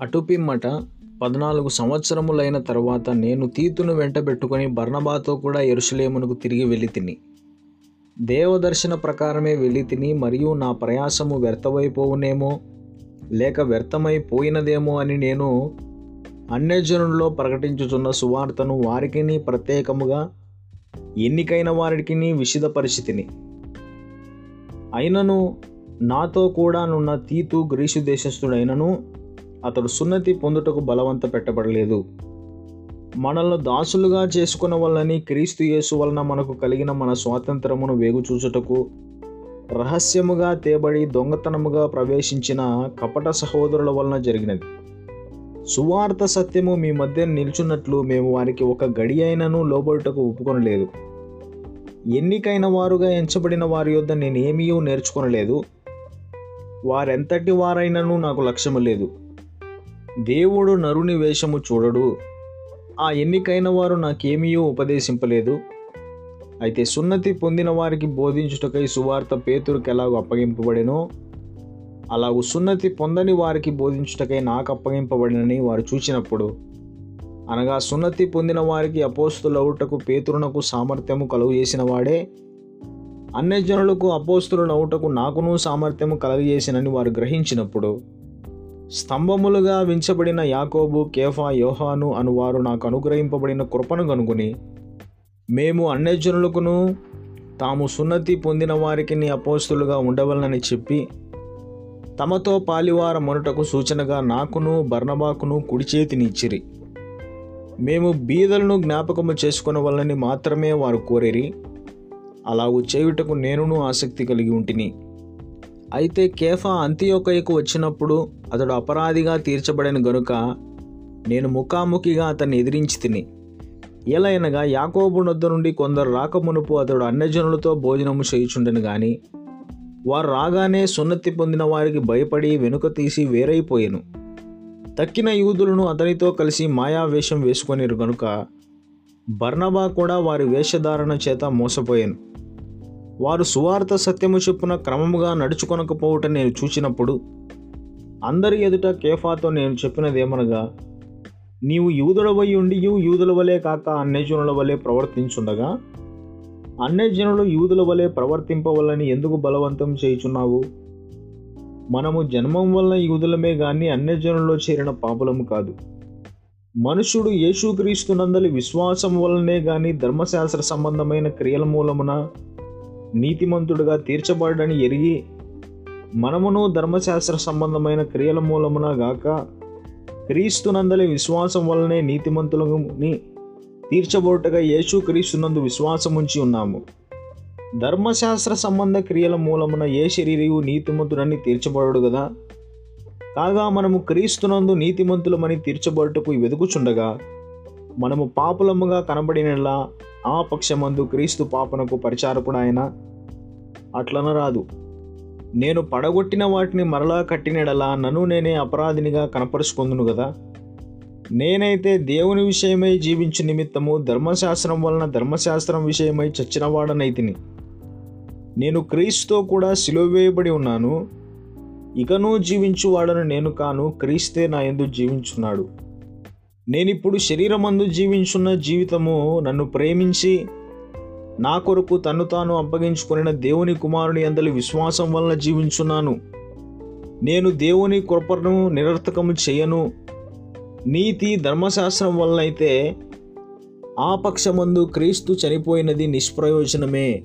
అటుపిమ్మట పద్నాలుగు సంవత్సరములైన తరువాత నేను తీతును వెంటబెట్టుకొని బర్ణబాతో కూడా ఎరుసలేమునకు తిరిగి వెళ్ళి తిని. దేవదర్శన ప్రకారమే వెళ్ళి తిని మరియు నా ప్రయాసము వ్యర్థమైపోవునేమో లేక వ్యర్థమైపోయినదేమో అని నేను అన్యజనుల్లో ప్రకటించుచున్న సువార్తను వారికిని ప్రత్యేకముగా ఎన్నికైన వారికి విషిదపరిచితిని అయినను నాతో కూడా నున్న తీతు గ్రీసు దేశస్థుడైనను అతడు సున్నతి పొందుటకు బలవంత పెట్టబడలేదు. మనల్ని దాసులుగా చేసుకున్న వల్లని క్రీస్తు యేసు వలన మనకు కలిగిన మన స్వాతంత్రమును వేగు చూచుటకు రహస్యముగా తేబడి దొంగతనముగా ప్రవేశించిన కపట సహోదరుల వలన జరిగినది. సువార్త సత్యము మీ మధ్య నిల్చున్నట్లు మేము వారికి ఒక గడి అయినను లోబడుటకు ఒప్పుకొనలేదు. ఎన్నికైన వారుగా ఎంచబడిన వారి యొద్ద నేనేమీ నేర్చుకొనలేదు. వారెంతటి వారైనను నాకు లక్ష్యము లేదు. దేవుడు నరుని వేషము చూడడు. ఆ ఎన్నికైన వారు నాకేమీయో ఉపదేశింపలేదు. అయితే సున్నతి పొందిన వారికి బోధించుటకై సువార్త పేతురుకు ఎలాగో అప్పగింపబడెనో? అలాగూ సున్నతి పొందని వారికి బోధించుటకై నాకు అప్పగింపబడినని వారు చూచినప్పుడు? అనగా సున్నతి పొందిన వారికి అపోస్తులవుటకు పేతురునకు సామర్థ్యము కలుగు చేసిన వాడే? అన్యజనులకు అపోస్తులవుటకు నాకును సామర్థ్యము కలుగజేసినని వారు గ్రహించినప్పుడు? స్తంభములుగా వించబడిన యాకోబు కేఫా యోహాను అనువారు నాకు అనుగ్రహింపబడిన కృపను కనుగొని మేము అన్యజనులకును తాము సున్నతి పొందిన వారికి అపోస్తులుగా ఉండవలనని చెప్పి తమతో పాలివార మొనటకు సూచనగా నాకును బర్ణబాకును కుడి చేతినిచ్చిరి మేము బీదలను జ్ఞాపకము చేసుకునే వల్లని మాత్రమే వారు కోరిరి. అలాగు చేయుటకు నేనును ఆసక్తి కలిగి ఉంటిని. అయితే కేఫా అంత్యోకయకు వచ్చినప్పుడు అతడు అపరాధిగా తీర్చబడిన గనుక నేను ముఖాముఖిగా అతన్ని ఎదిరించి తిని. ఎలయనగా యాకోబు నొద్ద నుండి కొందరు రాకమునుపు అతడు అన్యజనులతో భోజనము చేయుచుండెను గాని వారు రాగానే సున్నతి పొందిన వారికి భయపడి వెనుక తీసి వేరైపోయాను. తక్కిన యూదులను అతనితో కలిసి మాయావేషం వేసుకొనిరు గనుక బర్నబా కూడా వారి వేషధారణ చేత మోసపోయాను. వారు సువార్త సత్యము చొప్పున క్రమముగా నడుచుకొనకపోవట నేను చూచినప్పుడు అందరి ఎదుట కేఫాతో నేను చెప్పినదేమనగా నీవు యూదుడవై ఉండి యూదుల వలె కాక అన్యజనుల వలె ప్రవర్తించుండగా అన్యజనులు యూదుల వలె ప్రవర్తింపవలని ఎందుకు బలవంతం చేయుచున్నావు? మనము జన్మం వలన యూదులమే గాని అన్యజనుల్లో చేరిన పాపులము కాదు. మనుషుడు యేసుక్రీస్తునందలి విశ్వాసం వలనే గాని ధర్మశాస్త్ర సంబంధమైన క్రియల మూలమున నీతిమంతుడుగా తీర్చబడని ఎరిగి మనమును ధర్మశాస్త్ర సంబంధమైన క్రియల మూలమున గాక క్రీస్తునందలి విశ్వాసం వలనే నీతిమంతులని తీర్చబోటగా యేసు క్రీస్తునందు విశ్వాసముంచి ఉన్నాము. ధర్మశాస్త్ర సంబంధ క్రియల మూలమున ఏ శరీరయు నీతిమంతుడని తీర్చబడడు కదా కాగా మనము క్రీస్తునందు నీతిమంతులమని తీర్చబడుటకు వెదుకుచుండగా మనము పాపులముగా కనబడినలా ఆ పక్షమందు క్రీస్తు పాపనకు పరిచారకుడాయన అట్లనరాదు. నేను పడగొట్టిన వాటిని మరలా కట్టినడలా నన్ను నేనే అపరాధినిగా కనపరుచుకుందును కదా నేనైతే దేవుని విషయమై జీవించు నిమిత్తము ధర్మశాస్త్రం వలన ధర్మశాస్త్రం విషయమై చచ్చినవాడనైతిని. నేను క్రీస్తుతో కూడా సిలువేయబడి ఉన్నాను. ఇకనూ జీవించువాడను నేను కాను క్రీస్తే నా ఎందు జీవించున్నాడు. నేనిప్పుడు శరీరమందు జీవించున్న జీవితము నన్ను ప్రేమించి నా కొరకు తను తాను అప్పగించుకున్న దేవుని కుమారుని అందరి విశ్వాసం వలన జీవించున్నాను. నేను దేవుని కృపను నిరర్థకము చేయను. నీతి ధర్మశాస్త్రం వలనైతే ఆ పక్షమందు క్రీస్తు చనిపోయినది నిష్ప్రయోజనమే.